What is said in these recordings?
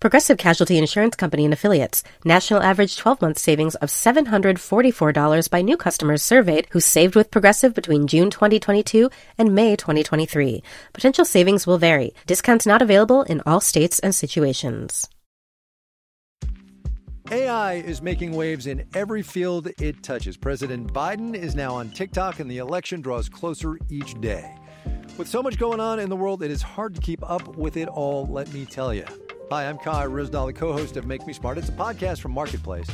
Progressive Casualty Insurance Company and Affiliates. National average 12 month savings of $744 by new customers surveyed who saved with Progressive between June 2022 and May 2023. Potential savings will vary. Discounts not available in all states and situations. AI is making waves in every field it touches. President Biden is now on TikTok, and the election draws closer each day. With so much going on in the world, it is hard to keep up with it all, let me tell you. Hi, I'm Kai Ryssdal, the co host of Make Me Smart. It's a podcast from Marketplace.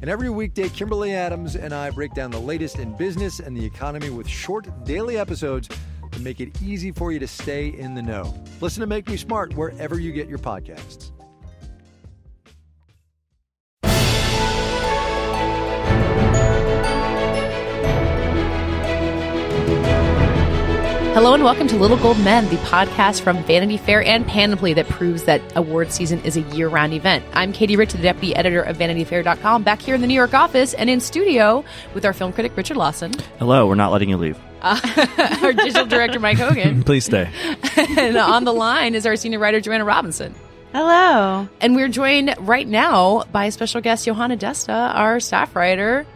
And every weekday, Kimberly Adams and I break down the latest in business and the economy with short daily episodes to make it easy for you to stay in the know. Listen to Make Me Smart wherever you get your podcasts. Hello and welcome to Little Gold Men, the podcast from Vanity Fair and Panoply that proves that award season is a year round event. I'm Katey Rich, the deputy editor of VanityFair.com, back here in the New York office and in studio with our film critic Richard Lawson, Hello, we're not letting you leave. Uh, our digital director Mike Hogan, Please stay. and on the line is our senior writer Joanna Robinson. Hello. And we're joined right now by a special guest, Yohana Desta, our staff writer.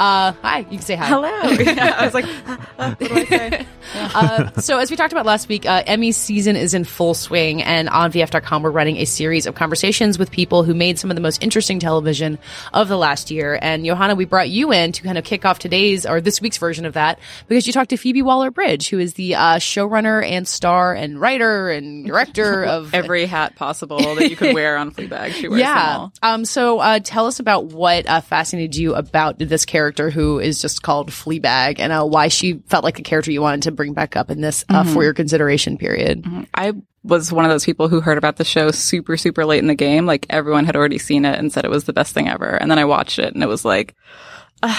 Uh, hi, you can say hi. Hello. Yeah, I was like, what do I say? uh, so as we talked about last week, uh, Emmy season is in full swing, and on VF.com we're running a series of conversations with people who made some of the most interesting television of the last year. And Yohana, we brought you in to kind of kick off today's or this week's version of that because you talked to Phoebe Waller-Bridge, who is the uh, showrunner and star and writer and director of Every hat possible that you could wear on Fleabag. She wears them yeah. all. Um. So, uh, tell us about what uh, fascinated you about this character who is just called Fleabag, and uh, why she felt like a character you wanted to bring back up in this uh, for your consideration period. I was one of those people who heard about the show super, super late in the game. Like everyone had already seen it and said it was the best thing ever. And then I watched it and it was like,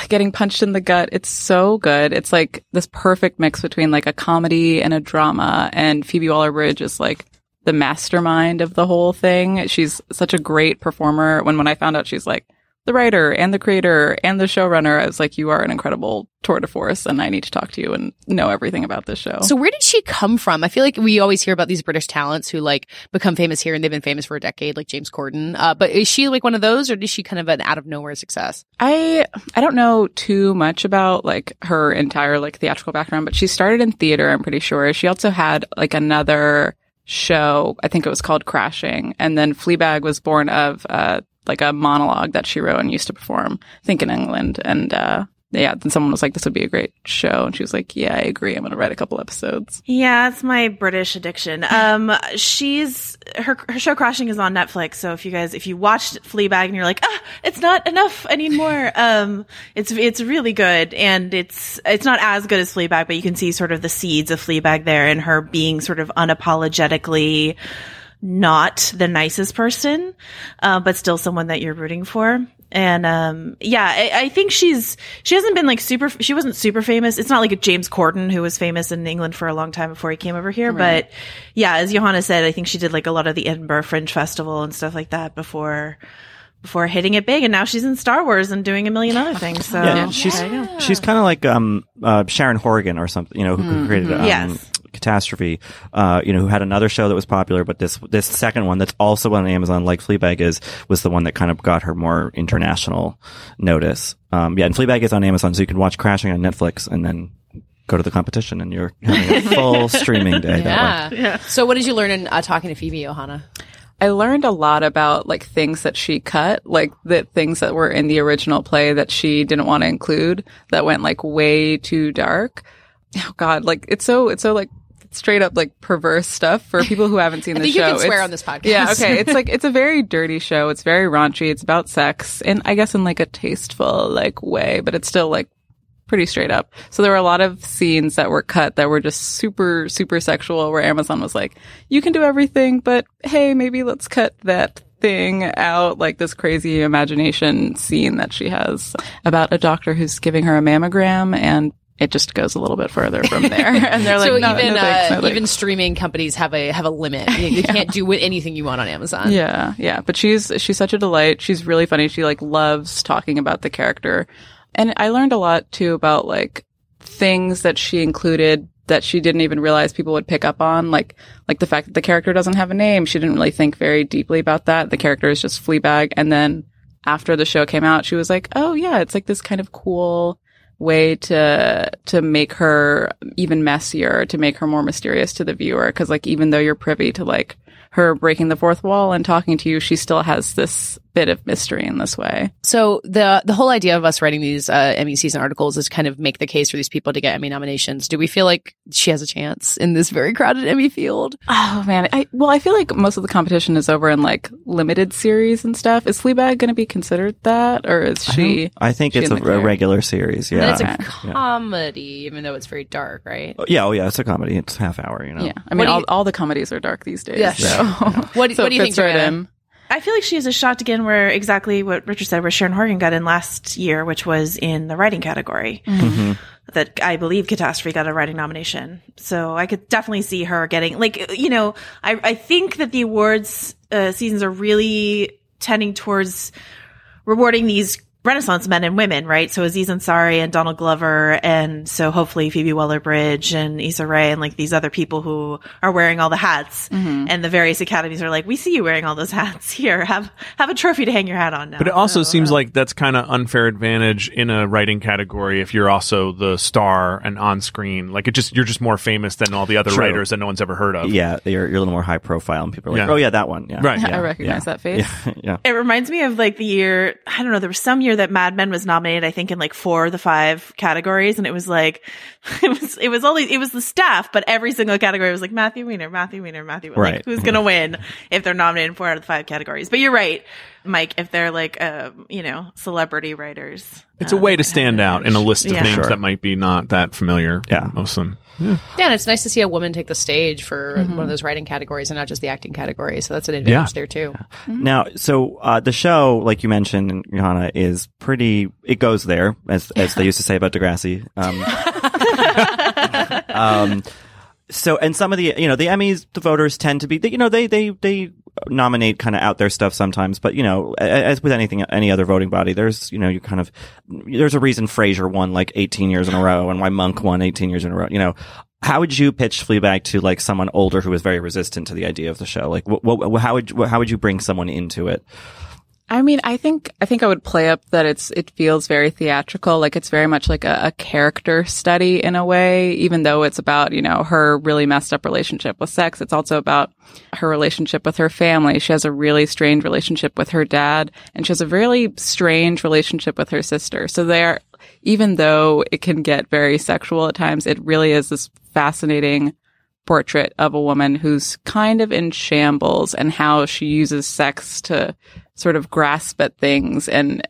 getting punched in the gut. It's so good. It's like this perfect mix between like a comedy and a drama. And Phoebe Waller-Bridge is like the mastermind of the whole thing. She's such a great performer. When, when I found out she's like the writer and the creator and the showrunner, I was like, you are an incredible tour de force and I need to talk to you and know everything about this show. So, where did she come from? I feel like we always hear about these British talents who like become famous here and they've been famous for a decade, like James Corden. Uh, but is she like one of those, or is she kind of an out of nowhere success? I I don't know too much about like her entire like theatrical background, but she started in theater, I'm pretty sure. She also had like another show, I think it was called Crashing, and then Fleabag was born of uh like a monologue that she wrote and used to perform, I think in England. And uh yeah, then someone was like, This would be a great show and she was like, Yeah, I agree, I'm gonna write a couple episodes. Yeah, it's my British addiction. Um, she's her her show Crashing is on Netflix. So if you guys if you watched Fleabag and you're like, ah, it's not enough I need more. um, it's it's really good and it's it's not as good as Fleabag, but you can see sort of the seeds of Fleabag there and her being sort of unapologetically not the nicest person, uh, but still someone that you're rooting for. And um, yeah, I, I think she's she hasn't been like super. She wasn't super famous. It's not like a James Corden who was famous in England for a long time before he came over here. But yeah, as Yohana said, I think she did like a lot of the Edinburgh Fringe Festival and stuff like that before before hitting it big. And now she's in Star Wars and doing a million other things. So Yeah, she's there you go. she's kind of like um uh, Sharon Horgan or something, you know, who who created um, Yes. Catastrophe, uh, you know, who had another show that was popular, but this this second one that's also on Amazon, like Fleabag is, was the one that kind of got her more international notice. Um, yeah, and Fleabag is on Amazon, so you can watch Crashing on Netflix and then go to the competition, and you're having a full streaming day that way. Yeah. So, what did you learn in uh, talking to Phoebe Yohana? I learned a lot about like things that she cut, like the things that were in the original play that she didn't want to include that went like way too dark. Oh God, like it's so it's so like straight up like perverse stuff for people who haven't seen the think show. you can swear It's- on this podcast. Yeah, okay. It's like it's a very dirty show. It's very raunchy. It's about sex, and I guess in like a tasteful like way, but it's still like pretty straight up. So there were a lot of scenes that were cut that were just super super sexual, where Amazon was like, "You can do everything, but hey, maybe let's cut that." Thing out like this crazy imagination scene that she has about a doctor who's giving her a mammogram and it just goes a little bit further from there. and they're like, so no, even no thanks, uh, no thanks. even streaming companies have a have a limit. You, you can't do anything you want on Amazon. Yeah, yeah. But she's she's such a delight. She's really funny. She like loves talking about the character. And I learned a lot too about like things that she included that she didn't even realize people would pick up on, like like the fact that the character doesn't have a name. She didn't really think very deeply about that. The character is just Fleabag. And then after the show came out, she was like, "Oh yeah, it's like this kind of cool way to to make her even messier, to make her more mysterious to the viewer. Because like even though you're privy to like her breaking the fourth wall and talking to you, she still has this bit of mystery in this way. So the the whole idea of us writing these uh, Emmy season articles is kind of make the case for these people to get Emmy nominations. Do we feel like she has a chance in this very crowded Emmy field? Oh man, I well, I feel like most of the competition is over in like limited series and stuff. Is Fleabag going to be considered that, or is she? I think she it's a, a regular series. And Yeah. it's a Okay. comedy, even though it's very dark, right? Oh, yeah. Oh, yeah. It's a comedy. It's half hour. You know. Yeah, I mean, all, you- all the comedies are dark these days. Yeah, so. sure. What, so what do you think, fits right Joanna? in. I feel like she has a shot again where exactly what Richard said, where Sharon Horgan got in last year, which was in the writing category. That I believe Catastrophe got a writing nomination. So I could definitely see her getting, like, you know, I, I think that the awards uh, seasons are really tending towards rewarding these Renaissance men and women, right? So Aziz Ansari and Donald Glover, and so hopefully Phoebe Waller-Bridge and Issa Rae and like these other people who are wearing all the hats. And the various academies are like, we see you wearing all those hats. Here, have have a trophy to hang your hat on now. But it also So, seems uh, like that's kind of unfair advantage in a writing category if you're also the star and on screen. Like it just you're just more famous than all the other True. writers that no one's ever heard of. Yeah. You're, you're a little more high profile, and people are like, Yeah. "Oh yeah, that one." Yeah. Right. Yeah. I recognize yeah. that face. Yeah. yeah. It reminds me of like the year, I don't know, there was some year that Mad Men was nominated, I think in like four of the five categories. And it was like, it was, it was only, it was the staff, but every single category was like Matthew Weiner, Matthew Weiner, Matthew Weiner. Right. Like, who's going to win if they're nominated in four out of the five categories? But you're right, Mike, if they're like, uh, you know, celebrity writers. It's a um, way to stand out in a list of Yeah. names Sure. that might be not that familiar. Yeah. Most of them. Yeah, and it's nice to see a woman take the stage for one of those writing categories and not just the acting category. So that's an advantage Yeah. there too. Now, so uh, the show, like you mentioned, Yohana, is pretty. It goes there, as as they used to say about Degrassi. Um, um, so, and some of the, you know, the Emmys, the voters tend to be, you know, they they they nominate kind of out there stuff sometimes, but you know, as with anything, any other voting body, there's, you know, you kind of, there's a reason Frasier won like 18 years in a row, and why Monk won 18 years in a row. You know, how would you pitch Fleabag to like someone older who is very resistant to the idea of the show? Like, how would how would you bring someone into it? I mean, I think I think I would play up that it's it feels very theatrical, like it's very much like a, a character study in a way. Even though it's about you know her really messed up relationship with sex, it's also about her relationship with her family. She has a really strange relationship with her dad, and she has a really strange relationship with her sister. So they are, even though it can get very sexual at times, it really is this fascinating portrait of a woman who's kind of in shambles and how she uses sex to sort of grasp at things and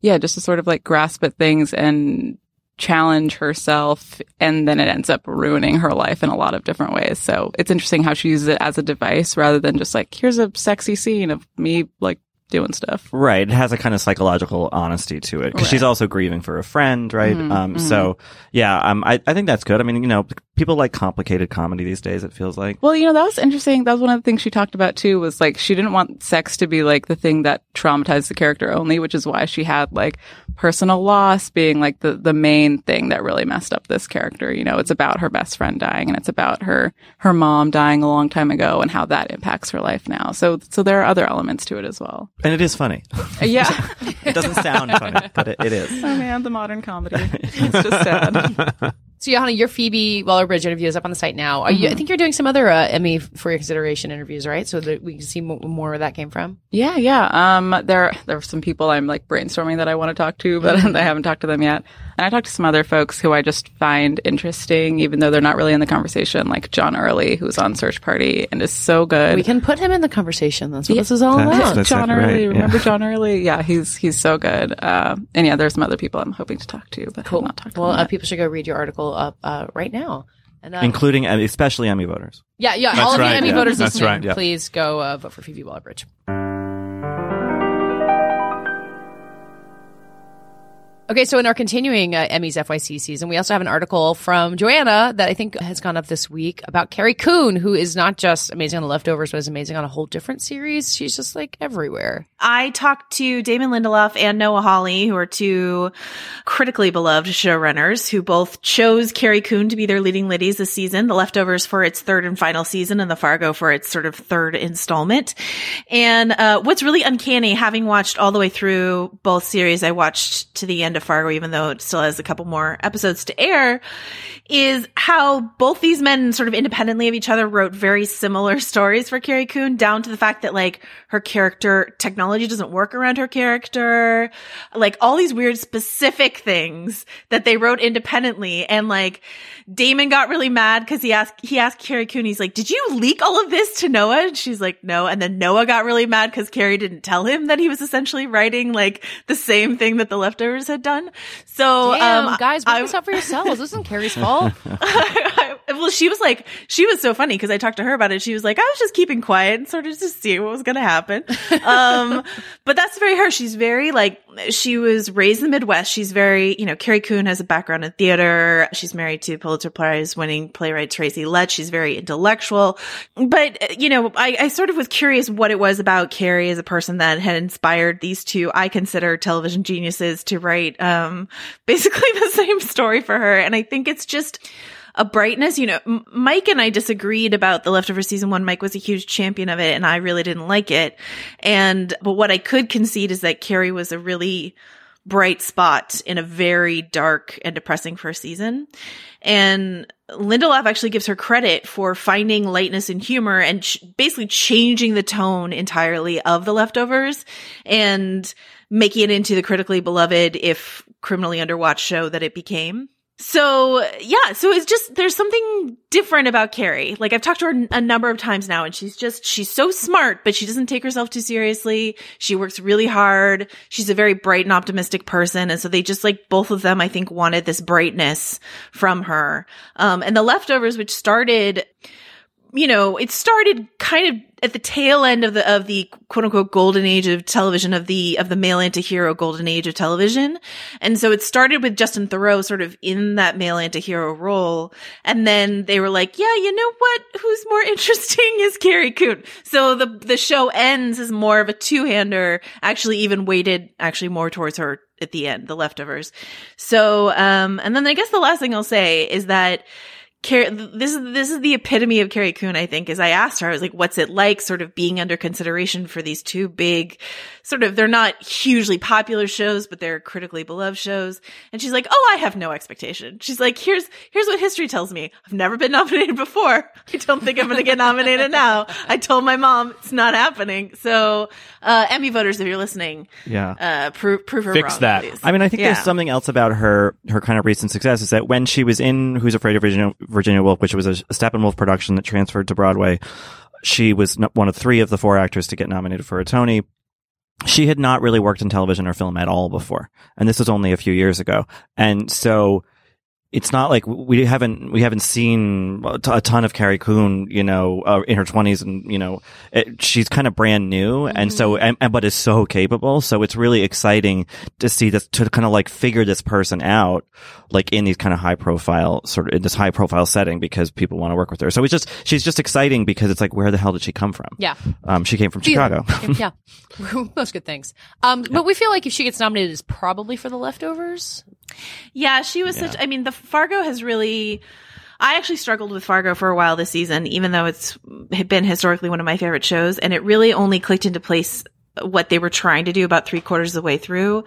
yeah, just to sort of like grasp at things and challenge herself and then it ends up ruining her life in a lot of different ways. So it's interesting how she uses it as a device rather than just like, here's a sexy scene of me like doing stuff. Right. It has a kind of psychological honesty to it because she's also grieving for a friend, right? um, so yeah, um, I, I think that's good. I mean, you know, people like complicated comedy these days, it feels like. Well, you know, that was interesting. That was one of the things she talked about too, was like she didn't want sex to be like the thing that traumatized the character only, which is why she had like personal loss being like the, the main thing that really messed up this character. You know, it's about her best friend dying and it's about her, her mom dying a long time ago and how that impacts her life now. So, so there are other elements to it as well. And it is funny. Uh, yeah. it doesn't sound funny, but it, it is. oh man, the modern comedy. It's just sad. So Yohana, your Phoebe Waller-Bridge interview is up on the site now. Are you? I think you're doing some other uh, Emmy for your consideration interviews, right? So that we can see mo- more where that came from. Yeah, yeah. Um, there, there are some people I'm like brainstorming that I want to talk to, but I haven't talked to them yet. And I talked to some other folks who I just find interesting, even though they're not really in the conversation, like John Early, who's on Search Party and is so good. We can put him in the conversation. That's what this is all That's- about. that's John exactly Early, right, yeah. remember John Early? Yeah, he's he's so good. Uh, and yeah, there's some other people I'm hoping to talk to, but Cool. I've not talked to Well, them uh, people should go read your article up uh, right now. And uh, Including, especially Emmy voters. yeah, yeah. That's all of right, you Emmy yeah. voters That's listening, right, yeah. please go uh, vote for Phoebe Waller-Bridge. Okay, so in our continuing uh, Emmys FYC season, we also have an article from Joanna that I think has gone up this week about Carrie Coon, who is not just amazing on the leftovers, but is amazing on a whole different series. She's just like everywhere. I talked to Damon Lindelof and Noah Hawley, who are two critically beloved showrunners who both chose Carrie Coon to be their leading ladies this season, The Leftovers for its third and final season, and The Fargo for its sort of third installment. And uh, what's really uncanny, having watched all the way through both series, I watched to the end of Fargo, even though it still has a couple more episodes to air, is how both these men sort of independently of each other wrote very similar stories for Carrie Coon, down to the fact that like her character technology doesn't work around her character, like all these weird specific things that they wrote independently. And like Damon got really mad because he asked he asked Carrie Coon, he's like, "Did you leak all of this to Noah?" And she's like, "No." And then Noah got really mad because Carrie didn't tell him that he was essentially writing like the same thing that the leftovers had done. So, Damn, um, guys, work I- this out for yourselves. This isn't Carrie's fault. well, she was like, she was so funny because I talked to her about it. She was like, I was just keeping quiet and sort of just seeing what was going to happen. Um, but that's very her. She's very like, she was raised in the Midwest. She's very, you know, Carrie Coon has a background in theater. She's married to Pulitzer Prize winning playwright Tracy Letts. She's very intellectual. But, uh, you know, I, I sort of was curious what it was about Carrie as a person that had inspired these two, I consider television geniuses to write, um, basically the same story for her. And I think it's just, a brightness. You know, Mike and I disagreed about the leftover season one. Mike was a huge champion of it and I really didn't like it. And, but what I could concede is that Carrie was a really bright spot in a very dark and depressing first season. And Lindelof actually gives her credit for finding lightness and humor and ch- basically changing the tone entirely of the leftovers and making it into the critically beloved, if criminally underwatched show that it became. So yeah, so it's just there's something different about Carrie. Like I've talked to her a number of times now, and she's just she's so smart, but she doesn't take herself too seriously. She works really hard. She's a very bright and optimistic person, and so they just like both of them, I think, wanted this brightness from her. Um, and the leftovers, which started you know, it started kind of at the tail end of the of the quote unquote golden age of television of the of the male anti-hero golden age of television. And so it started with Justin Theroux sort of in that male anti-hero role. And then they were like, yeah, you know what? Who's more interesting is Carrie Coon. So the the show ends as more of a two-hander, actually even weighted actually more towards her at the end, the leftovers. So um and then I guess the last thing I'll say is that Car- this is this is the epitome of Carrie Coon. I think, as I asked her, I was like, "What's it like, sort of being under consideration for these two big, sort of they're not hugely popular shows, but they're critically beloved shows?" And she's like, "Oh, I have no expectation." She's like, "Here's here's what history tells me. I've never been nominated before. I don't think I'm going to get nominated now. I told my mom it's not happening." So, uh, Emmy voters, if you're listening, Yeah. uh, prove prove her Fix wrong, that. please. I mean, I think Yeah. there's something else about her her kind of recent success is that when she was in Who's Afraid of Virginia, Virginia Woolf, which was a, Steppenwolf production that transferred to Broadway, she was one of three of the four actors to get nominated for a Tony. She had not really worked in television or film at all before, and this was only a few years ago. And so it's not like we haven't we haven't seen a ton of Carrie Coon, you know, uh, in her twenties, and you know, it, she's kind of brand new, and so and, and but is so capable. So it's really exciting to see this to kind of like figure this person out, like in these kind of high profile sort of in this high profile setting because people want to work with her. So it's just she's just exciting because it's like where the hell did she come from? Yeah. um, she came from Chicago. yeah. Most good things. Um, but we feel like if she gets nominated, it's probably for the leftovers. Yeah, she was such. I mean, the Fargo has really. I actually struggled with Fargo for a while this season, even though it's been historically one of my favorite shows, and it really only clicked into place what they were trying to do about three quarters of the way through.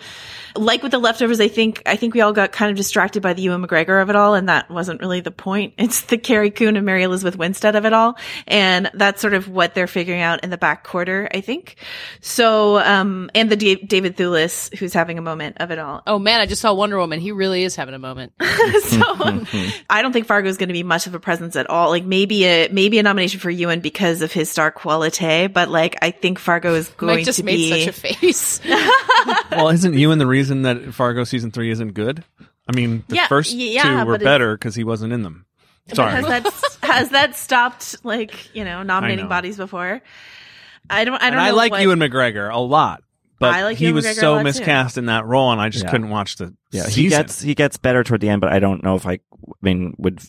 Like with the leftovers, I think I think we all got kind of distracted by the Ewan McGregor of it all, and that wasn't really the point. It's the Carrie Coon and Mary Elizabeth Winstead of it all, and that's sort of what they're figuring out in the back quarter, I think. So, um, and the D- David Thewlis, who's having a moment of it all. Oh man, I just saw Wonder Woman. He really is having a moment. so I don't think Fargo is going to be much of a presence at all. Like maybe a maybe a nomination for Ewan because of his star quality, but like I think Fargo is going just to made be. such a face. well, isn't Ewan the reason that Fargo season three isn't good? I mean, the Yeah, first yeah, two were but it's- better because he wasn't in them. Sorry. has that has that stopped like you know nominating know. bodies before? I don't. I don't and I know like what- Ewan McGregor a lot, but I like he Ewan was McGregor a so lot, too. miscast in that role, and I just Yeah. couldn't watch the Yeah, season. he gets he gets better toward the end, but I don't know if I. I mean, would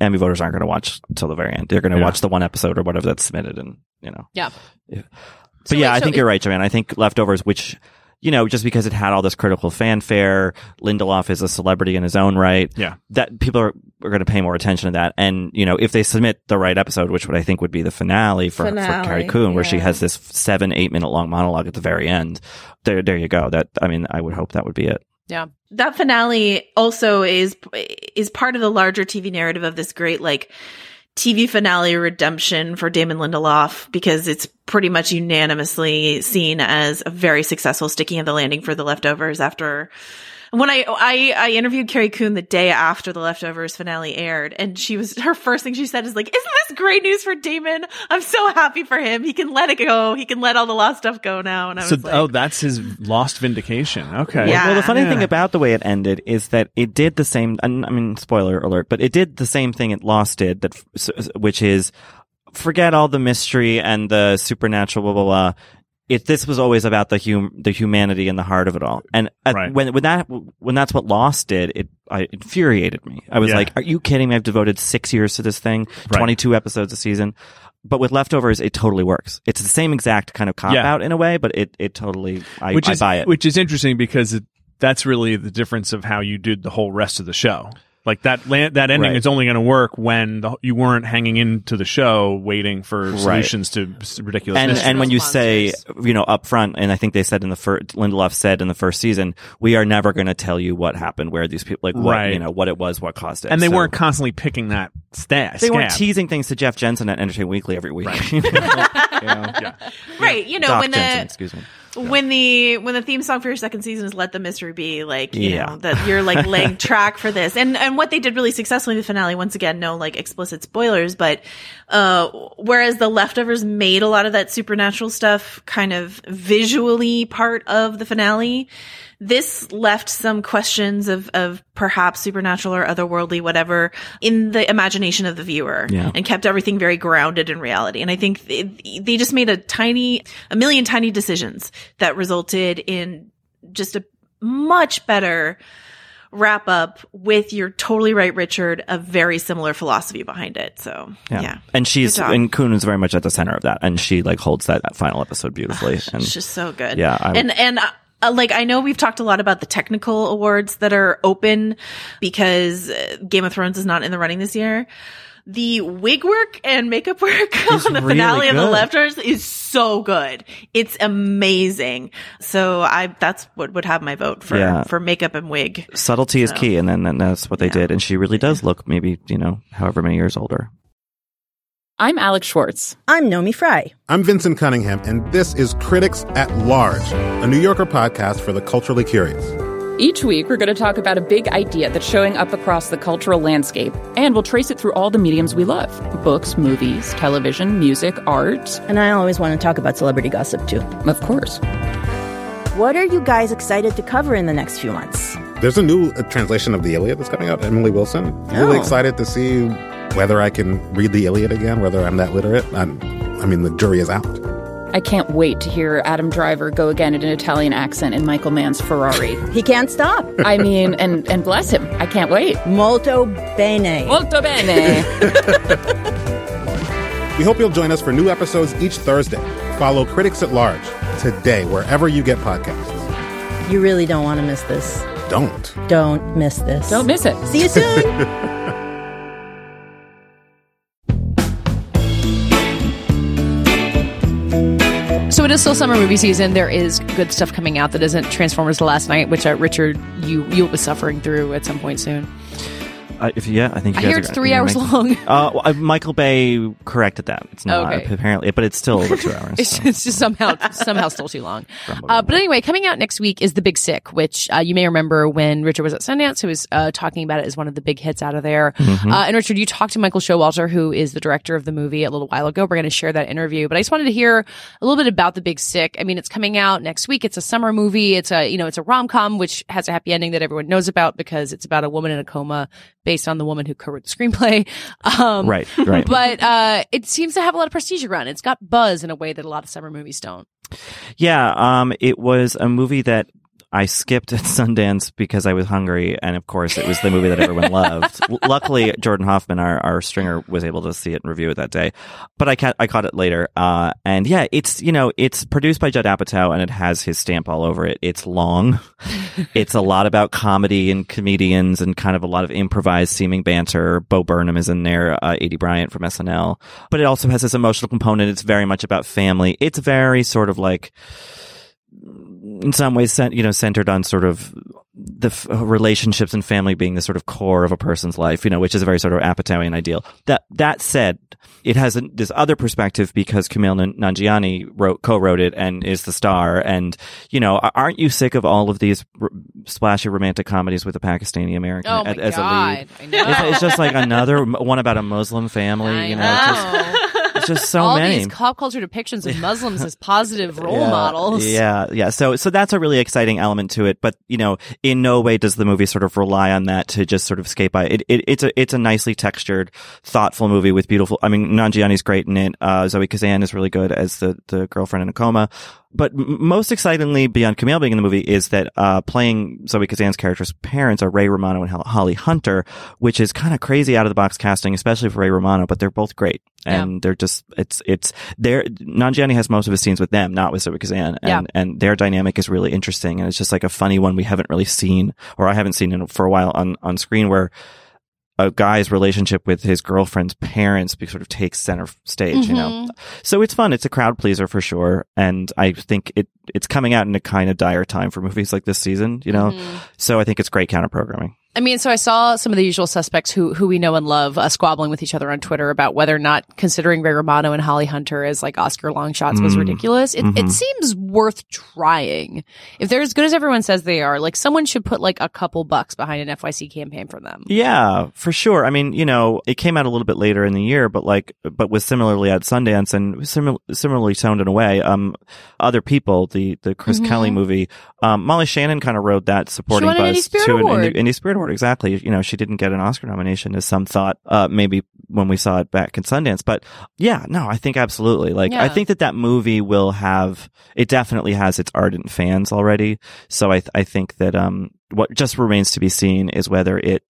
Emmy voters aren't going to watch until the very end. They're going to Yeah. watch the one episode or whatever that's submitted, and you know. Yeah. But So yeah, wait, I so think it- you're right, Joanne. I think leftovers, which you know, just because it had all this critical fanfare, Lindelof is a celebrity in his own right. Yeah. that people are, are going to pay more attention to that. And you know, if they submit the right episode, which would I think would be the finale for, for Carrie Coon, where she has this seven eight minute long monologue at the very end. There, there you go. That I mean, I would hope that would be it. Yeah. that finale also is is part of the larger TV narrative of this great like TV finale redemption for Damon Lindelof because it's pretty much unanimously seen as a very successful sticking of the landing for the leftovers after when I, I I interviewed Carrie Coon the day after the leftovers finale aired and she was her first thing she said is like isn't this great news for Damon I'm so happy for him he can let it go he can let all the lost stuff go now and I was So, oh, like oh, that's his lost vindication. Okay. Yeah. Well, the funny Yeah. thing about the way it ended is that it did the same. and, I mean, spoiler alert, but it did the same thing it Lost did. That, which is forget all the mystery and the supernatural, blah blah blah. It this was always about the hum the humanity and the heart of it all. And at, Right. when when that when that's what Lost did, it I, infuriated me. I was Yeah. like, "Are you kidding me? I've devoted six years to this thing, Right. twenty two episodes a season." But with leftovers, it totally works. It's the same exact kind of cop Yeah. out in a way, but it, it totally I, which I is buy it. which is interesting because it, that's really the difference of how you did the whole rest of the show. Like that la- that ending Right. is only going to work when the, you weren't hanging into the show waiting for solutions to ridiculous and mysteries. and when you say you know up front and i think they said in the first lindelof said in the first season we are never going to tell you what happened where these people like what Right. you know what it was what caused it and they So weren't constantly picking that stat. they weren't teasing things to jeff jensen at entertainment weekly every week You know? You know? right you know Doc when the excuse me when the when the theme song for your second season is "Let the Mystery Be," like you Yeah. know that you're like laying track for this, and and what they did really successfully in the finale. Once again, no like explicit spoilers, but uh, whereas the leftovers made a lot of that supernatural stuff kind of visually part of the finale. This left some questions of, of perhaps supernatural or otherworldly, whatever, in the imagination of the viewer Yeah. and kept everything very grounded in reality. And I think they, they just made a tiny, a million tiny decisions that resulted in just a much better wrap up with your totally right, Richard, a very similar philosophy behind it. So yeah. yeah. and she's and Coon is very much at the center of that and she like holds that final episode beautifully and It's just so good. Yeah, I- and and uh, uh, like I know we've talked a lot about the technical awards that are open because uh, Game of Thrones is not in the running this year. The wig work and makeup work on the really finale of The good. Leftovers is so good. It's amazing. So I that's what would have my vote for Yeah. for makeup and wig. subtlety is key and then, then that's what they did and she really does look maybe you know however many years older I'm Alex Schwartz. I'm Naomi Fry. I'm Vincent Cunningham, and this is Critics at Large, a New Yorker podcast for the culturally curious. Each week, we're going to talk about a big idea that's showing up across the cultural landscape, and we'll trace it through all the mediums we love books, movies, television, music, art, And I always want to talk about celebrity gossip too. of course. What are you guys excited to cover in the next few months? There's a new uh, translation of the Iliad that's coming out, Emily Wilson. Really Oh. excited to see whether I can read the Iliad again, whether I'm that literate. I'm, I mean, the jury is out. I can't wait to hear Adam Driver go again in an Italian accent in Michael Mann's Ferrari. He can't stop. I mean, and, and bless him. I can't wait. Molto bene. Molto bene. We hope you'll join us for new episodes each Thursday. Follow Critics at Large today, wherever you get podcasts. You really don't want to miss this. Don't. Don't miss this. Don't miss it. See you soon. So it is still summer movie season. There is good stuff coming out that isn't Transformers: The Last Knight, which uh, Richard you you'll be suffering through at some point soon. Uh, if yeah, I think you I guys hear are it's gonna- three hours long. Uh, well, uh, Michael Bay corrected that. It's not Okay. apparently, but it's still over two hours. It's, so. it's just somehow somehow still too long. Uh, but anyway, coming out next week is The Big Sick, which uh, you may remember when Richard was at Sundance, who was uh, talking about it as one of the big hits out of there. Mm-hmm. Uh, and Richard, you talked to Michael Showalter, who is the director of the movie, a little while ago. We're going to share that interview, but I just wanted to hear a little bit about The Big Sick. I mean, it's coming out next week. It's a summer movie. It's a you know it's a rom com which has a happy ending that everyone knows about because it's about a woman in a coma based on the woman who co-wrote the screenplay. Um, right, right. but uh, it seems to have a lot of prestige around it. It's got buzz in a way that a lot of summer movies don't. Yeah, um, it was a movie that I skipped at Sundance because I was hungry, and of course, it was the movie that everyone loved. Luckily, Jordan Hoffman, our, our stringer, was able to see it and review it that day, but I ca- I caught it later. Uh, and yeah, it's you know it's produced by Judd Apatow, and it has his stamp all over it. It's long. it's a lot about comedy and comedians, and kind of a lot of improvised seeming banter. Bo Burnham is in there, uh, Aidy Bryant from SNL, but it also has this emotional component. It's very much about family. It's very sort of like in some ways, you know, centered on sort of the f- relationships and family being the sort of core of a person's life, you know, which is a very sort of Apatowian ideal. That that said, it has this other perspective because Kumail Nan- Nanjiani wrote co-wrote it and is the star. And you know, aren't you sick of all of these r- splashy romantic comedies with a Pakistani American Oh as, as a lead? It's, it's just like another one about a Muslim family. I you know, know. it's just so All many. these pop culture depictions of Muslims as positive role Yeah, models. Yeah, yeah. So, so that's a really exciting element to it. But you know, in no way does the movie sort of rely on that to just sort of escape by it. it it's a it's a nicely textured, thoughtful movie with beautiful. I mean, Nanjiani's great in it. Uh, Zoe Kazan is really good as the the girlfriend in a coma. But most excitingly, beyond Kumail being in the movie, is that uh, playing Zoe Kazan's character's parents are Ray Romano and Holly Hunter, which is kind of crazy out of the box casting, especially for Ray Romano. But they're both great, and they're just it's it's they're Nanjiani has most of his scenes with them, not with Zoe Kazan, and Yeah. and their dynamic is really interesting, and it's just like a funny one we haven't really seen, or I haven't seen in, for a while on on screen where. A guy's relationship with his girlfriend's parents be- sort of takes center stage, you know. Mm-hmm. So it's fun. It's a crowd pleaser for sure, and I think it it's coming out in a kind of dire time for movies like this season, you know. Mm-hmm. So I think it's great counter programming. I mean, so I saw some of the usual suspects who who we know and love uh, squabbling with each other on Twitter about whether or not considering Ray Romano and Holly Hunter as like Oscar long shots was Mm. ridiculous. It, Mhm. it seems worth trying. If they're as good as everyone says they are, like someone should put like a couple bucks behind an FYC campaign for them. Yeah, for sure. I mean, you know, it came out a little bit later in the year, but like, but was similarly at Sundance and simil- similarly toned in a way. Um, other people, the the Chris Mhm. Kelly movie, um, Molly Shannon kind of rode that supporting buzz to an Indie, Indie Spirit Award. Exactly. You know, she didn't get an Oscar nomination, as some thought. Uh, maybe when we saw it back in Sundance, but yeah, no, I think absolutely. Like, I think that that movie will have. It definitely has its ardent fans already. So I th- I think that um, what just remains to be seen is whether it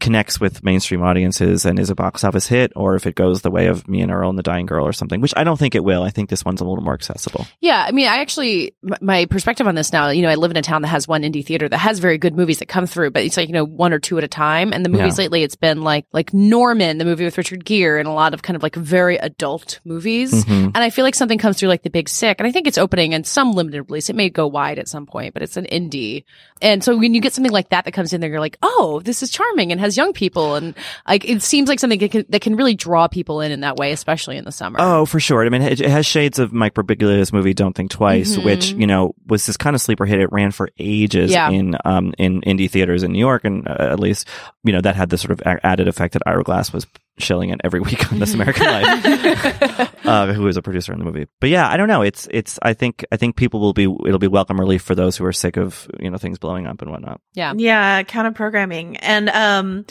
connects with mainstream audiences and is a box office hit, or if it goes the way of Me and Earl and the Dying Girl or something, which I don't think it will. I think this one's a little more accessible. Yeah, I mean, I actually my perspective on this now. You know, I live in a town that has one indie theater that has very good movies that come through, but it's like you know one or two at a time. And the movies Yeah. lately, it's been like like Norman, the movie with Richard Gere, and a lot of kind of like very adult movies. Mhm. And I feel like something comes through like The Big Sick, and I think it's opening in some limited release. It may go wide at some point, but it's an indie. And so when you get something like that that comes in there, you're like, oh, this is charming and has young people, and like it seems like something that can, that can really draw people in in that way, especially in the summer. Oh, for sure. I mean, it, it has shades of Mike Birbiglia's movie "Don't Think Twice," Mhm. which you know was this kind of sleeper hit. It ran for ages Yeah. in um in indie theaters in New York, and uh, at least you know that had the sort of added effect that Ira Glass was shilling it every week on This American Life, uh, who was a producer in the movie. But yeah, I don't know. It's it's. I think I think people will be. It'll be welcome relief for those who are sick of you know things blowing up and whatnot. Yeah. Yeah, counter programming. And um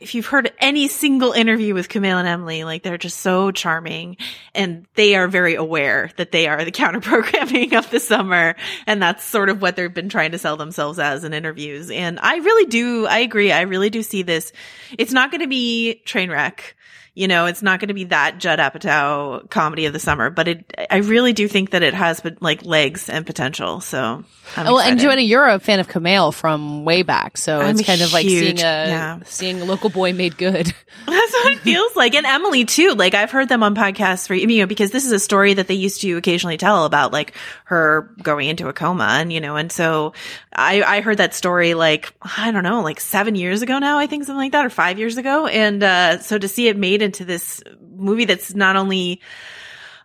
if you've heard any single interview with Kumail and Emily, like they're just so charming and they are very aware that they are the counter programming of the summer. And that's sort of what they've been trying to sell themselves as in interviews. And I really do, I agree. I really do see this. It's not going to be train wreck. You know, it's not going to be that Judd Apatow comedy of the summer, but it, I really do think that it has like legs and potential. So, I'm well, and. Joanna, you're a fan of Kumail from way back, so I'm it's kind of like seeing a yeah. seeing a local boy made good. That's what it feels like. And Emily too. Like I've heard them on podcasts for, you know, because this is a story that they used to occasionally tell about like her going into a coma and, you know, and so I, I heard that story like, I don't know, like seven years ago now, I think something like that or five years ago. And, uh, so to see it made into this movie that's not only,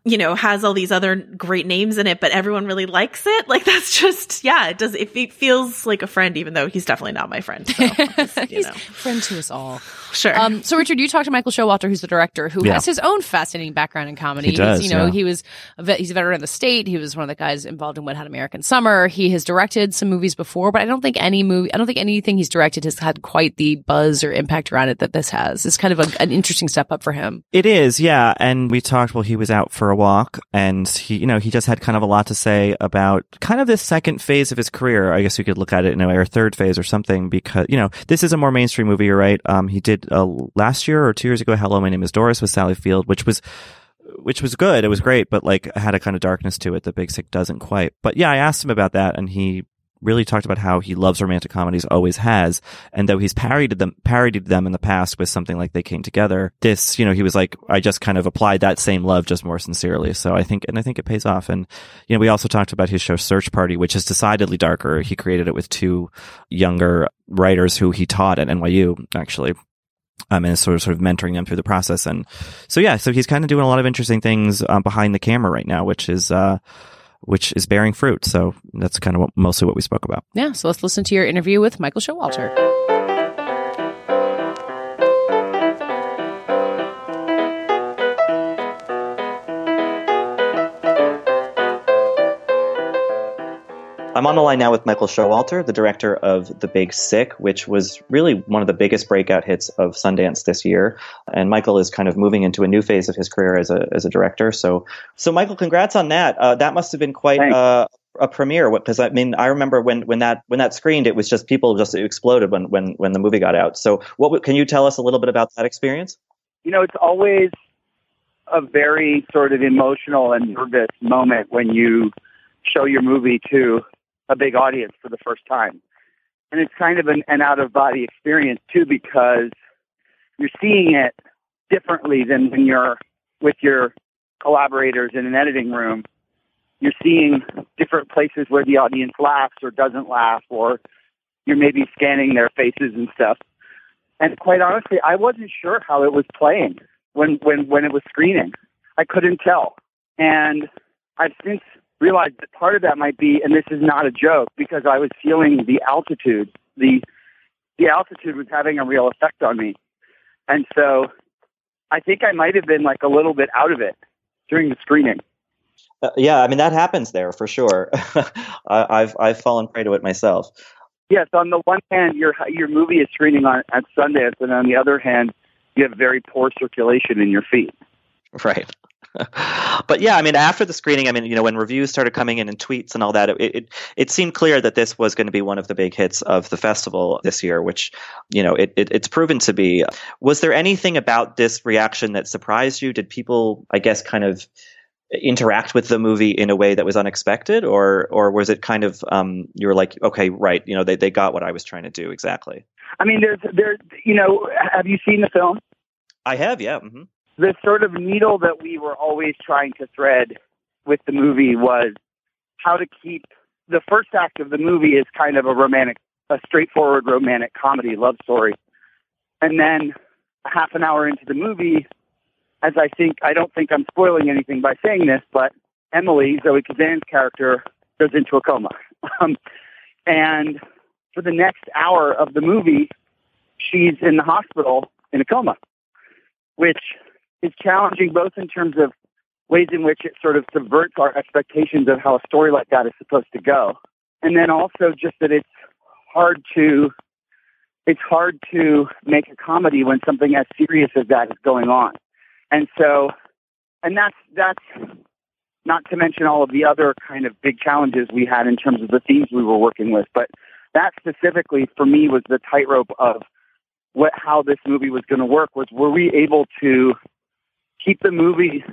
you know, has all these other great names in it, but everyone really likes it. Like that's just, yeah, it does, it, it feels like a friend, even though he's definitely not my friend. So, just, you He's know, friend to us all. sure. Um, so Richard, you talked to Michael Showalter, who's the director, who Yeah. has his own fascinating background in comedy. He does, He's, you know, yeah. he was a vet, he's a veteran of the state. He was one of the guys involved in Wet Hot American Summer. He has directed some movies before, but I don't think any movie, I don't think anything he's directed has had quite the buzz or impact around it that this has. It's kind of a, an interesting step up for him. It is, yeah. And we talked. Well, he was out for for a walk, and he, you know, he just had kind of a lot to say about kind of this second phase of his career. I guess you could look at it in a way, or third phase or something, because you know, this is a more mainstream movie. You're right. Um, he did uh, last year or two years ago. Hello, my name is Doris with Sally Field, which was which was good. It was great, but like had a kind of darkness to it that Big Sick doesn't quite. But yeah, I asked him about that, and he really talked about how he loves romantic comedies, always has, and though he's parodied them, parodied them in the past with something like They Came Together, this, you know, he was like, I just kind of applied that same love just more sincerely. So I think, and I think it pays off. And, you know, we also talked about his show Search Party, which is decidedly darker. He created it with two younger writers who he taught at NYU, actually. Um, and sort of sort of mentoring them through the process, and so yeah, so he's kind of doing a lot of interesting things um, behind the camera right now, which is uh, which is bearing fruit. So that's kind of what, mostly what we spoke about. Yeah. So let's listen to your interview with Michael Showalter. I'm on the line now with Michael Showalter, the director of The Big Sick, which was really one of the biggest breakout hits of Sundance this year. And Michael is kind of moving into a new phase of his career as a as a director. So, so Michael, congrats on that. Uh, that must have been quite uh, a premiere because I mean I remember when when that when that screened, it was just people just exploded when when when the movie got out. So, what can you tell us a little bit about that experience? You know, it's always a very sort of emotional and nervous moment when you show your movie to a big audience for the first time. And it's kind of an, an out of body experience too because you're seeing it differently than when you're with your collaborators in an editing room. You're seeing different places where the audience laughs or doesn't laugh, or you're maybe scanning their faces and stuff. And quite honestly, I wasn't sure how it was playing when, when, when it was screening. I couldn't tell. And I've since realized that part of that might be, and this is not a joke, because I was feeling the altitude. The the altitude was having a real effect on me, and so I think I might have been like a little bit out of it during the screening. Uh, yeah, I mean that happens there for sure. I, have I've fallen prey to it myself. Yes, on the one hand, your your movie is screening on at Sundance, and on the other hand, you have very poor circulation in your feet. Right. but yeah, I mean, after the screening, I mean, you know, when reviews started coming in and tweets and all that, it, it, it seemed clear that this was going to be one of the big hits of the festival this year, which, you know, it, it, it's proven to be. Was there anything about this reaction that surprised you? Did people, I guess, kind of interact with the movie in a way that was unexpected or or was it kind of um, you were like okay right you know they, they got what i was trying to do exactly i mean there's there's you know have you seen the film i have yeah mm-hmm the sort of needle that we were always trying to thread with the movie was how to keep the first act of the movie is kind of a romantic, a straightforward romantic comedy love story. And then half an hour into the movie, as I think, I don't think I'm spoiling anything by saying this, but Emily, Zoe Kazan's character, goes into a coma. Um, and for the next hour of the movie, she's in the hospital in a coma, which is challenging both in terms of ways in which it sort of subverts our expectations of how a story like that is supposed to go. And then also just that it's hard to it's hard to make a comedy when something as serious as that is going on. And so and that's that's not to mention all of the other kind of big challenges we had in terms of the themes we were working with. But that specifically for me was the tightrope of what how this movie was going to work was were we able to keep the movie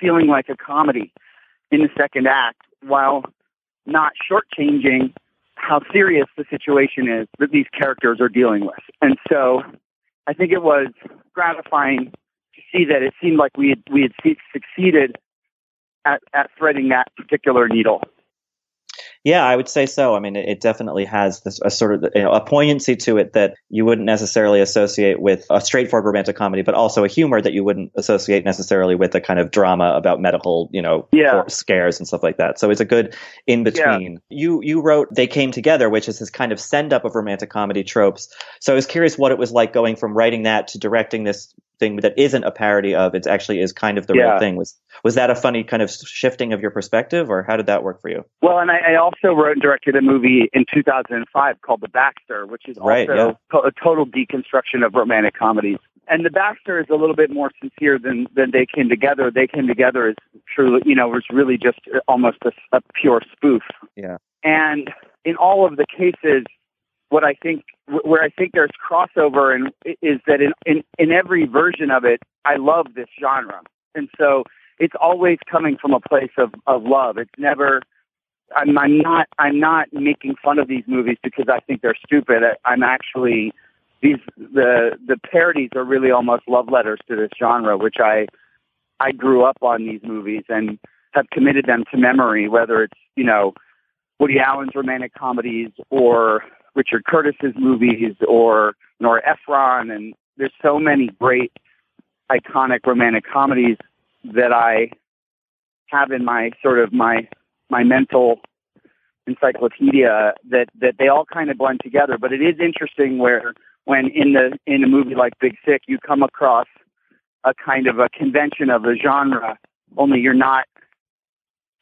feeling like a comedy in the second act while not shortchanging how serious the situation is that these characters are dealing with. And so I think it was gratifying to see that it seemed like we had, we had succeeded at, at threading that particular needle. Yeah, I would say so. I mean, it, definitely has this a sort of you know, a poignancy to it that you wouldn't necessarily associate with a straightforward romantic comedy, but also a humor that you wouldn't associate necessarily with a kind of drama about medical, you know, yeah. scares and stuff like that. So it's a good in between. Yeah. You you wrote "They Came Together," which is this kind of send up of romantic comedy tropes. So I was curious what it was like going from writing that to directing this thing that isn't a parody of it actually is kind of the yeah. real thing was was that a funny kind of shifting of your perspective or how did that work for you well and i, I also wrote and directed a movie in 2005 called the baxter which is right, also yeah. a total deconstruction of romantic comedies and the Baxter is a little bit more sincere than than they came together. They came together as truly, you know, was really just almost a, a pure spoof. Yeah. And in all of the cases, what I think where I think there's crossover and is that in, in in every version of it, I love this genre, and so it's always coming from a place of of love. It's never. I'm, I'm not. I'm not making fun of these movies because I think they're stupid. I, I'm actually these the the parodies are really almost love letters to this genre, which I I grew up on these movies and have committed them to memory. Whether it's you know Woody Allen's romantic comedies or Richard Curtis's movies or Nora Ephron, and there's so many great iconic romantic comedies that I have in my sort of my my mental encyclopedia that that they all kind of blend together. But it is interesting where when in the in a movie like Big Sick you come across a kind of a convention of a genre, only you're not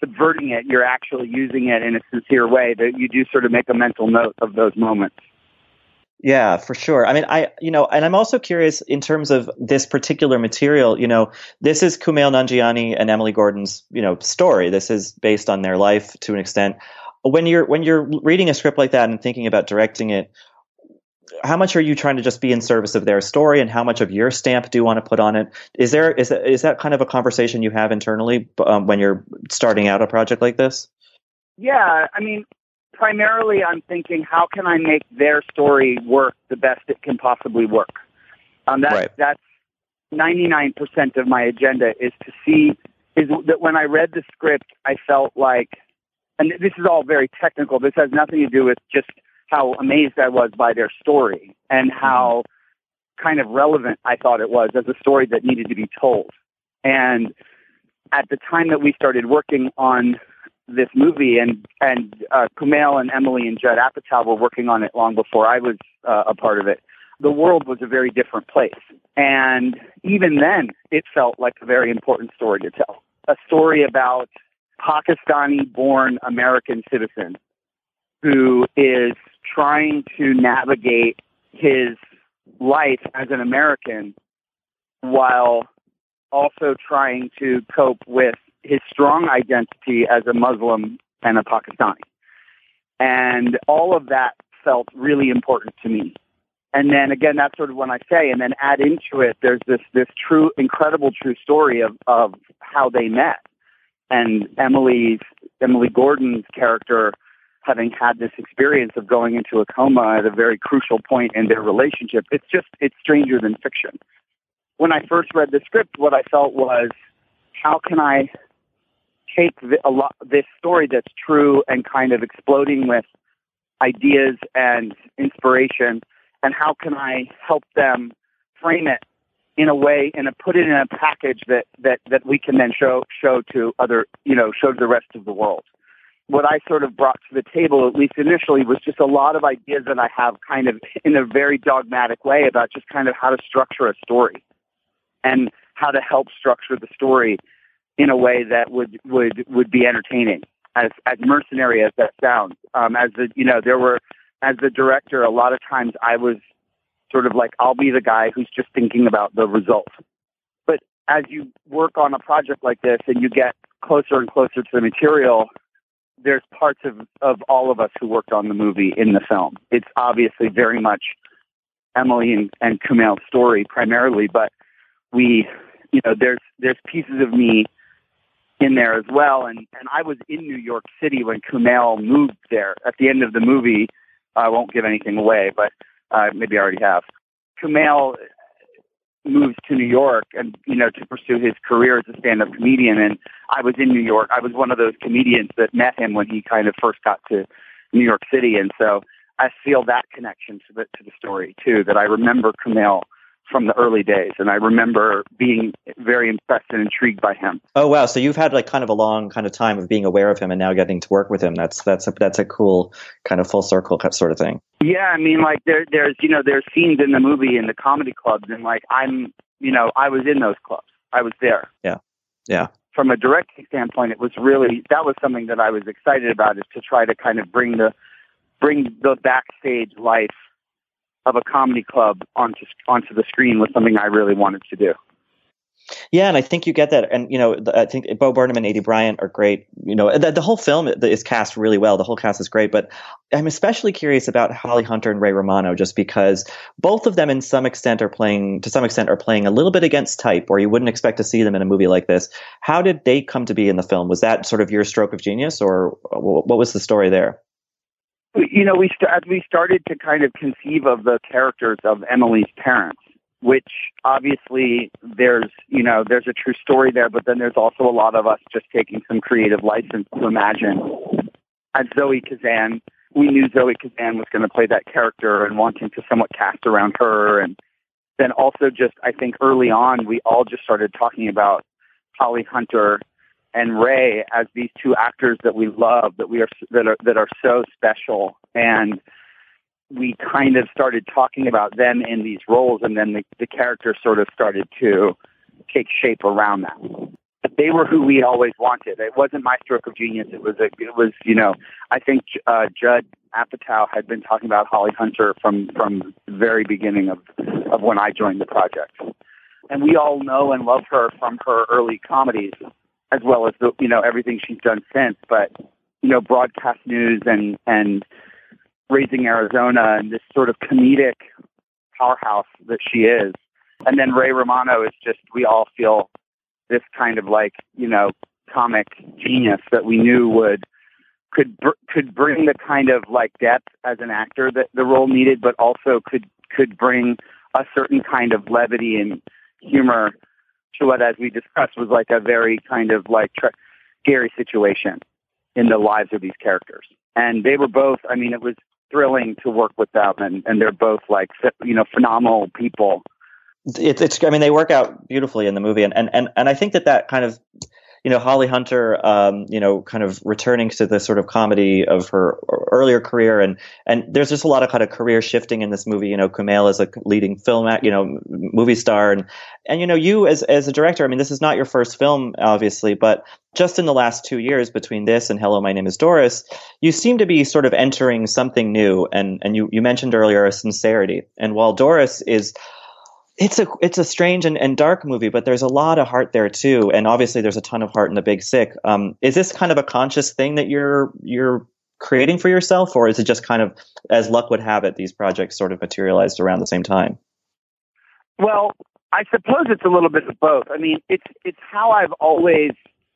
subverting it, you're actually using it in a sincere way that you do sort of make a mental note of those moments. Yeah, for sure. I mean, I, you know, and I'm also curious in terms of this particular material, you know, this is Kumail Nanjiani and Emily Gordon's, you know, story. This is based on their life to an extent. When you're, when you're reading a script like that and thinking about directing it, how much are you trying to just be in service of their story and how much of your stamp do you want to put on it? Is there is that, is that kind of a conversation you have internally um, when you're starting out a project like this? Yeah i mean primarily i'm thinking how can i make their story work the best it can possibly work? Um, that, right. that's 99% of my agenda is to see is that when i read the script i felt like and this is all very technical this has nothing to do with just how amazed I was by their story and how kind of relevant I thought it was as a story that needed to be told. And at the time that we started working on this movie, and and uh, Kumail and Emily and Judd Apatow were working on it long before I was uh, a part of it. The world was a very different place, and even then, it felt like a very important story to tell. A story about Pakistani-born American citizen who is trying to navigate his life as an American while also trying to cope with his strong identity as a Muslim and a Pakistani. And all of that felt really important to me. And then again, that's sort of when I say, and then add into it, there's this, this true, incredible true story of, of how they met. And Emily's, Emily Gordon's character having had this experience of going into a coma at a very crucial point in their relationship. It's just, it's stranger than fiction. When I first read the script, what I felt was, how can I take a lot, this story that's true and kind of exploding with ideas and inspiration, and how can I help them frame it in a way and put it in a package that, that, that we can then show show to other you know show to the rest of the world what I sort of brought to the table, at least initially, was just a lot of ideas that I have kind of in a very dogmatic way about just kind of how to structure a story and how to help structure the story in a way that would would would be entertaining. As as mercenary as that sounds, um, as the you know there were as the director, a lot of times I was sort of like I'll be the guy who's just thinking about the result. But as you work on a project like this and you get closer and closer to the material, there's parts of, of all of us who worked on the movie in the film. It's obviously very much Emily and, and Kumail's story primarily, but we, you know, there's there's pieces of me in there as well. And and I was in New York City when Kumail moved there. At the end of the movie, I won't give anything away, but uh, maybe I already have. Kumail moves to New York and you know to pursue his career as a stand-up comedian. And I was in New York. I was one of those comedians that met him when he kind of first got to New York City, and so I feel that connection to the to the story too. That I remember Kumail from the early days, and I remember being very impressed and intrigued by him. Oh wow! So you've had like kind of a long kind of time of being aware of him, and now getting to work with him. That's that's a, that's a cool kind of full circle sort of thing. Yeah, I mean, like there there's you know there's scenes in the movie in the comedy clubs, and like I'm you know I was in those clubs. I was there. Yeah, yeah. From a directing standpoint, it was really that was something that I was excited about is to try to kind of bring the bring the backstage life of a comedy club onto onto the screen was something I really wanted to do. Yeah, and I think you get that. And you know, I think Bo Burnham and Aidy Bryant are great. You know, the, the, whole film is cast really well. The whole cast is great. But I'm especially curious about Holly Hunter and Ray Romano, just because both of them, in some extent, are playing to some extent are playing a little bit against type, where you wouldn't expect to see them in a movie like this. How did they come to be in the film? Was that sort of your stroke of genius, or what was the story there? You know, we st- as we started to kind of conceive of the characters of Emily's parents which obviously there's you know there's a true story there, but then there's also a lot of us just taking some creative license to imagine. As Zoe Kazan, we knew Zoe Kazan was going to play that character and wanting to somewhat cast around her, and then also just I think early on we all just started talking about Holly Hunter and Ray as these two actors that we love that we are that are that are so special and we kind of started talking about them in these roles, and then the, the character sort of started to take shape around that. But they were who we always wanted. It wasn't my stroke of genius. It was a, it was you know I think uh, Judd Apatow had been talking about Holly Hunter from from the very beginning of of when I joined the project, and we all know and love her from her early comedies as well as the you know everything she's done since. But you know broadcast news and and Raising Arizona and this sort of comedic powerhouse that she is. And then Ray Romano is just, we all feel this kind of like, you know, comic genius that we knew would could br- could bring the kind of like depth as an actor that the role needed, but also could could bring a certain kind of levity and humor what, as we discussed, was like a very kind of like tra- scary situation in the lives of these characters. And they were both. I mean, it was thrilling to work with them, and, and they're both like you know phenomenal people. It's it's I mean they work out beautifully in the movie, and and and, and I think that that kind of you know, Holly Hunter, um, you know, kind of returning to the sort of comedy of her earlier career, and and there's just a lot of kind of career shifting in this movie. You know, Kumail is a leading film, you know, movie star, and and you know, you as as a director, I mean, this is not your first film, obviously, but just in the last two years between this and Hello, My Name Is Doris, you seem to be sort of entering something new, and and you you mentioned earlier a sincerity, and while Doris is it's a it's a strange and, and dark movie, but there's a lot of heart there too, and obviously there's a ton of heart in the Big Sick. Um, is this kind of a conscious thing that you're you're creating for yourself, or is it just kind of as luck would have it, these projects sort of materialized around the same time? Well, I suppose it's a little bit of both. I mean, it's it's how I've always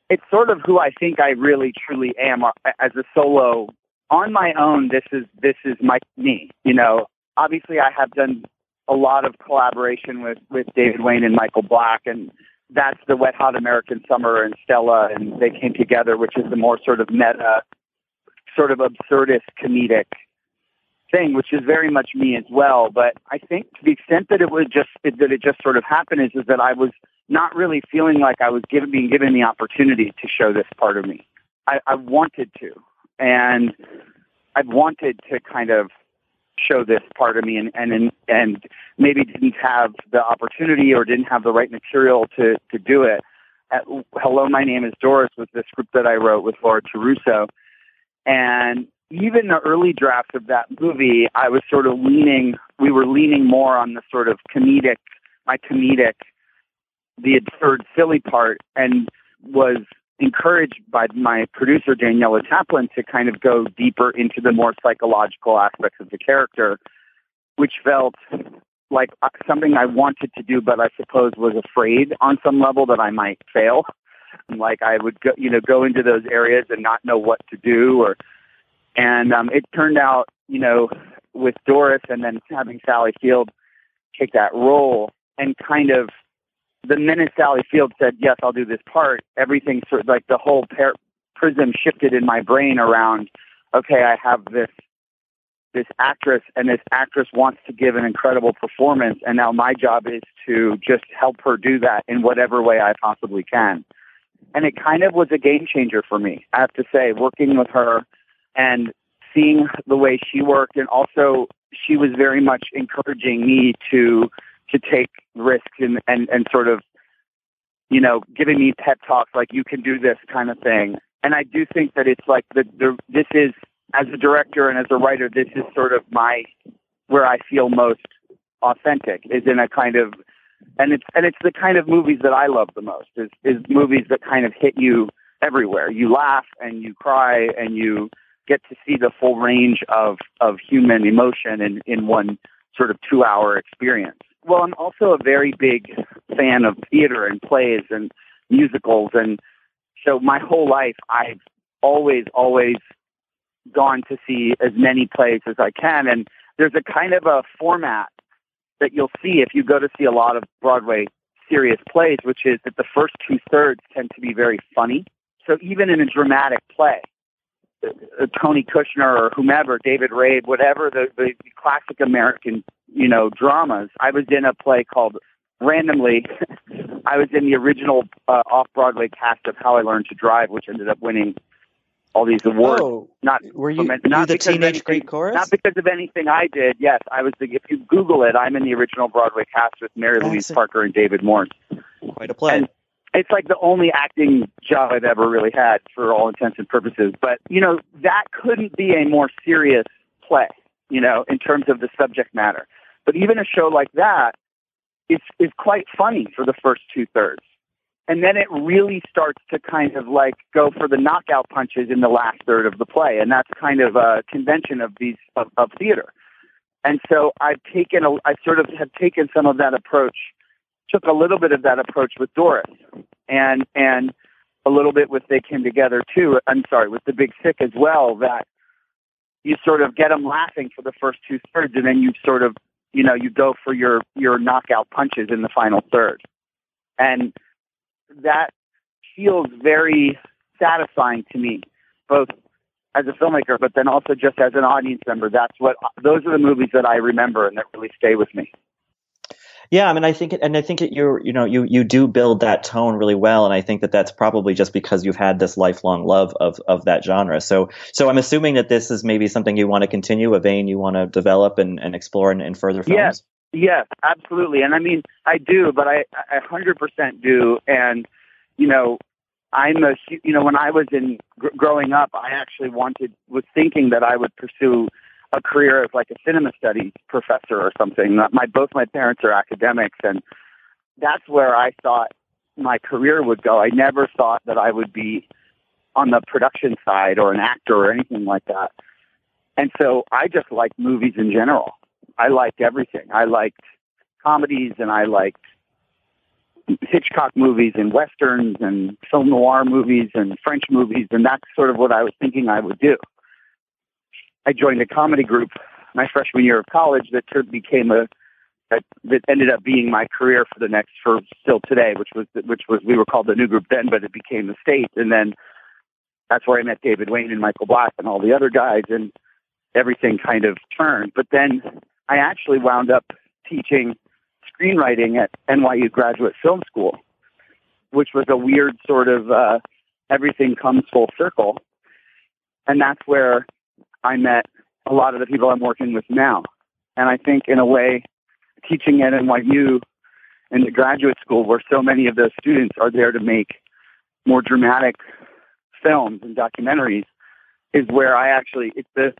it's sort of who I think I really truly am uh, as a solo on my own. This is this is my me. You know, obviously I have done a lot of collaboration with with David Wain and Michael Black, and that's the Wet Hot American Summer and Stella, and they came together, which is the more sort of meta, sort of absurdist comedic thing, which is very much me as well. But I think to the extent that it was just that it just sort of happened is, is that I was not really feeling like I was given being given the opportunity to show this part of me. I, I wanted to, and I wanted to kind of show this part of me and and and maybe didn't have the opportunity or didn't have the right material to to do it. At, Hello, my name is Doris was the script that I wrote with Laura Terruso, and even the early drafts of that movie, I was sort of leaning. We were leaning more on the sort of comedic, my comedic, the absurd, silly part, and was encouraged by my producer Daniela Taplin to kind of go deeper into the more psychological aspects of the character, which felt like something I wanted to do, but I suppose was afraid on some level that I might fail. Like I would go, you know, go into those areas and not know what to do, or and um, it turned out, you know, with Doris and then having Sally Field take that role and kind of the minute Sally Field said, yes, I'll do this part, everything sort of like the whole par- prism shifted in my brain around, okay, I have this, this actress and this actress wants to give an incredible performance. And now my job is to just help her do that in whatever way I possibly can. And it kind of was a game changer for me. I have to say, working with her and seeing the way she worked and also she was very much encouraging me to to take risks and, and, and sort of, you know, giving me pep talks like you can do this kind of thing. And I do think that it's like the, the this is as a director and as a writer, this is sort of my where I feel most authentic is in a kind of and it's and it's the kind of movies that I love the most is is movies that kind of hit you everywhere. You laugh and you cry and you get to see the full range of of human emotion in in one sort of two hour experience. Well, I'm also a very big fan of theater and plays and musicals and so my whole life I've always always gone to see as many plays as I can and there's a kind of a format that you'll see if you go to see a lot of Broadway serious plays, which is that the first two thirds tend to be very funny. So even in a dramatic play, Tony Kushner or whomever, David Rabe, whatever the, the classic American, you know, dramas. I was in a play called randomly. I was in the original uh, off-Broadway cast of How I Learned to Drive, which ended up winning all these awards. Oh, not were you, not you the because of teenage anything- Greek chorus? Not because of anything I did. Yes, I was the. If you Google it, I'm in the original Broadway cast with Mary Louise Parker and David Morse. Quite a play. And it's like the only acting job I've ever really had for all intents and purposes. But, you know, that couldn't be a more serious play, you know, in terms of the subject matter. But even a show like that is, is quite funny for the first two thirds. And then it really starts to kind of like go for the knockout punches in the last third of the play. And that's kind of a convention of these, of, of theater. And so I've taken, a, I sort of have taken some of that approach took a little bit of that approach with Doris and and a little bit with They Came Together too. I'm sorry, with The Big Sick as well. That you sort of get them laughing for the first two thirds, and then you sort of you know you go for your your knockout punches in the final third, and that feels very satisfying to me, both as a filmmaker, but then also just as an audience member. That's what those are the movies that I remember and that really stay with me. Yeah, I mean, I think, and I think it, you're, you know, you you do build that tone really well, and I think that that's probably just because you've had this lifelong love of of that genre. So, so I'm assuming that this is maybe something you want to continue, a vein you want to develop and, and explore in, in further films. Yes, yes, absolutely. And I mean, I do, but I I hundred percent do. And you know, I'm a you know when I was in gr- growing up, I actually wanted was thinking that I would pursue a career as like a cinema studies professor or something. My both my parents are academics, and that's where I thought my career would go. I never thought that I would be on the production side or an actor or anything like that. And so I just liked movies in general. I liked everything. I liked comedies and I liked Hitchcock movies and westerns and film noir movies and French movies, and that's sort of what I was thinking I would do. I joined a comedy group my freshman year of college that became a that, that ended up being my career for the next for still today, which was which was we were called the new group then, but it became the state, and then that's where I met David Wain and Michael Black and all the other guys, and everything kind of turned. But then I actually wound up teaching screenwriting at NYU Graduate Film School, which was a weird sort of uh, everything comes full circle, and that's where I met a lot of the people I'm working with now. And I think in a way, teaching at NYU in the graduate school where so many of those students are there to make more dramatic films and documentaries is where I actually, it's the,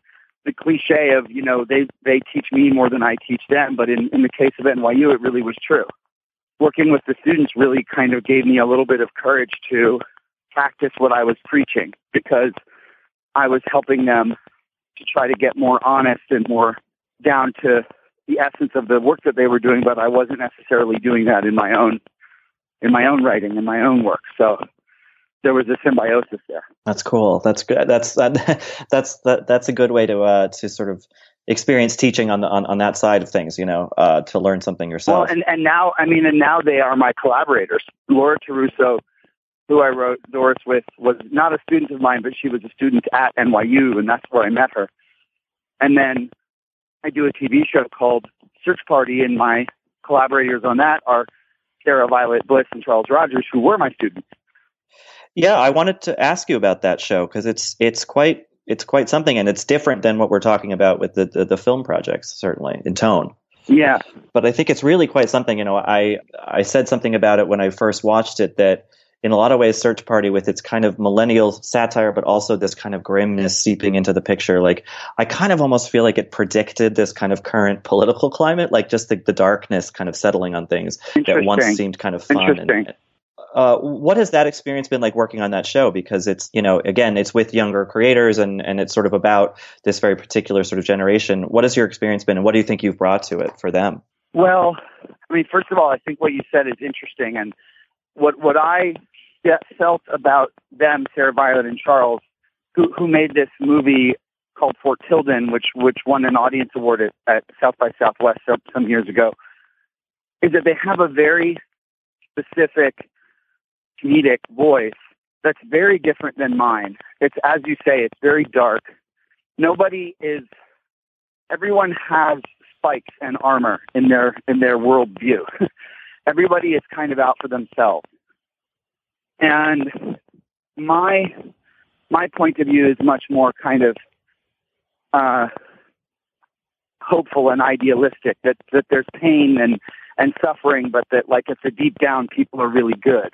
the cliche of, you know, they, they teach me more than I teach them. But in, in the case of NYU, it really was true. Working with the students really kind of gave me a little bit of courage to practice what I was preaching because I was helping them to try to get more honest and more down to the essence of the work that they were doing, but I wasn't necessarily doing that in my own in my own writing in my own work. So there was a symbiosis there. That's cool. That's good. That's that, that's that, that's a good way to uh, to sort of experience teaching on the on, on that side of things. You know, uh, to learn something yourself. Well, and and now I mean, and now they are my collaborators. Laura Terruso, who I wrote Doris with, was not a student of mine, but she was a student at NYU, and that's where I met her. And then I do a TV show called Search Party, and my collaborators on that are Sarah Violet Bliss and Charles Rogers, who were my students. Yeah, I wanted to ask you about that show because it's it's quite it's quite something, and it's different than what we're talking about with the, the the film projects, certainly in tone. Yeah, but I think it's really quite something. You know, I I said something about it when I first watched it that in a lot of ways, Search Party with its kind of millennial satire, but also this kind of grimness seeping into the picture. Like, I kind of almost feel like it predicted this kind of current political climate, like just the, the darkness kind of settling on things that once seemed kind of fun. And, uh, what has that experience been like working on that show? Because it's, you know, again, it's with younger creators and, and it's sort of about this very particular sort of generation. What has your experience been and what do you think you've brought to it for them? Well, I mean, first of all, I think what you said is interesting, and what what I felt about them, Sarah Violet and Charles, who who made this movie called Fort Tilden, which which won an audience award at, at South by Southwest some, some years ago, is that they have a very specific comedic voice that's very different than mine. It's as you say, it's very dark. Nobody is. Everyone has spikes and armor in their in their worldview. Everybody is kind of out for themselves. And my my point of view is much more kind of uh, hopeful and idealistic. That that there's pain and and suffering, but that like at the deep down, people are really good,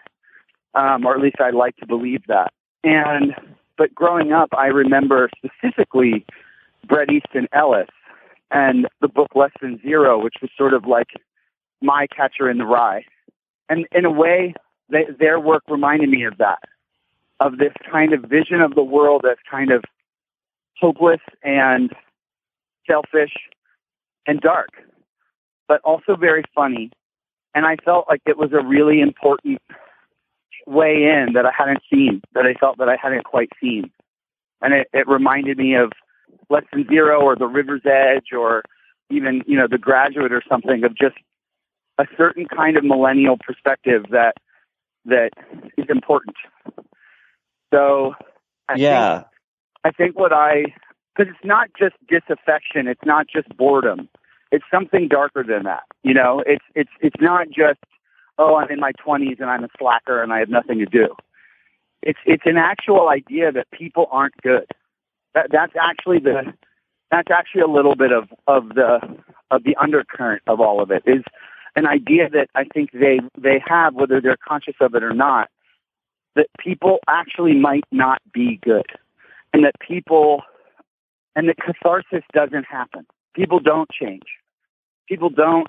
um, or at least I like to believe that. And but growing up, I remember specifically Bret Easton Ellis and the book Less Than Zero, which was sort of like my catcher in the rye. And in a way, they, their work reminded me of that, of this kind of vision of the world as kind of hopeless and selfish and dark, but also very funny. And I felt like it was a really important way in that I hadn't seen, that I felt that I hadn't quite seen. And it, it reminded me of Less Than Zero or The River's Edge or even, you know, The Graduate or something of just a certain kind of millennial perspective that that is important. So I yeah. think I think what I because it's not just disaffection, it's not just boredom. It's something darker than that. You know, it's it's it's not just oh I'm in my twenties and I'm a slacker and I have nothing to do. It's it's an actual idea that people aren't good. That that's actually the that's actually a little bit of of the of the undercurrent of all of it is an idea that I think they they have whether they're conscious of it or not that people actually might not be good and that people and that catharsis doesn't happen. People don't change. People don't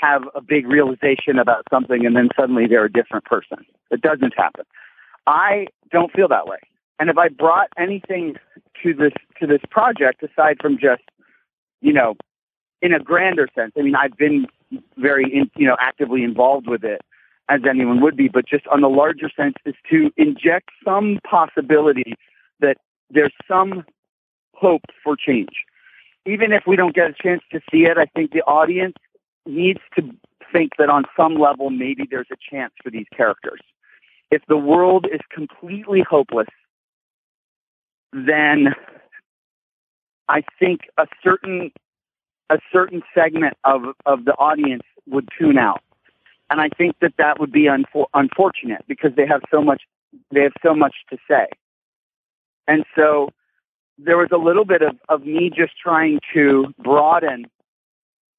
have a big realization about something and then suddenly they're a different person. It doesn't happen. I don't feel that way. And if I brought anything to this to this project aside from just, you know, in a grander sense, I mean, I've been very, in, you know, actively involved with it as anyone would be, but just on the larger sense is to inject some possibility that there's some hope for change. Even if we don't get a chance to see it, I think the audience needs to think that on some level maybe there's a chance for these characters. If the world is completely hopeless, then I think a certain a certain segment of of the audience would tune out, and I think that that would be unfor- unfortunate because they have so much they have so much to say, and so there was a little bit of of me just trying to broaden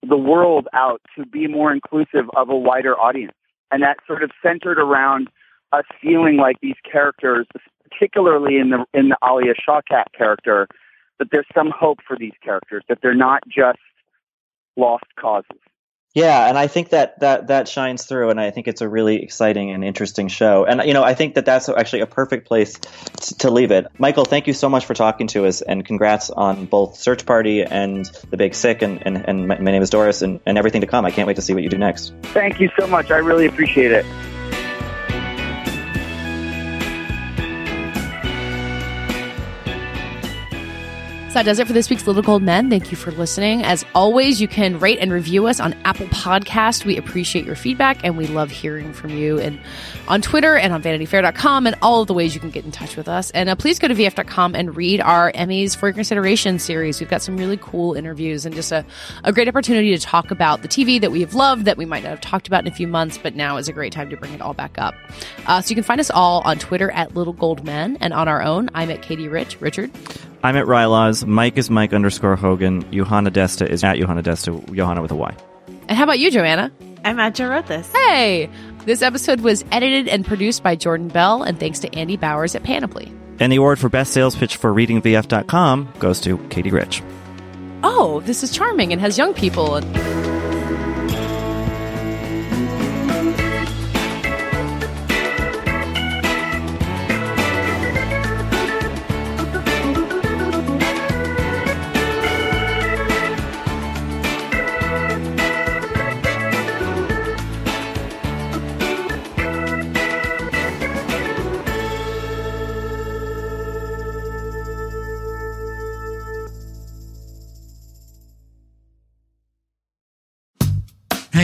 the world out to be more inclusive of a wider audience, and that sort of centered around us feeling like these characters, particularly in the in the Alia Shawkat character, that there's some hope for these characters, that they're not just lost causes. Yeah, and I think that that that shines through, and I think it's a really exciting and interesting show. And you know, I think that that's actually a perfect place t- to leave it. Michael, thank you so much for talking to us, and congrats on both Search Party and The Big Sick, and and, and my, my name is Doris, and, and everything to come. I can't wait to see what you do next. Thank you so much. I really appreciate it. That does it for this week's Little Gold Men. Thank you for listening. As always, you can rate and review us on Apple Podcast. We appreciate your feedback and we love hearing from you and on Twitter and on vanityfair.com and all of the ways you can get in touch with us. And uh, please go to vf.com and read our Emmys for Your Consideration series. We've got some really cool interviews and just a, a great opportunity to talk about the TV that we have loved that we might not have talked about in a few months, but now is a great time to bring it all back up. Uh, so you can find us all on Twitter at Little Gold Men and on our own. I'm at Katey Rich. Richard. I'm at Rylaws. Mike is Mike underscore Hogan. Yohana Desta is at Yohana Desta. Yohana with a Y. And how about you, Joanna? I'm at Joe wrote this. Hey, This episode was edited and produced by Jordan Bell, and thanks to Andy Bowers at Panoply. And the award for best sales pitch for readingvf.com goes to Katey Rich. Oh, this is charming and has young people.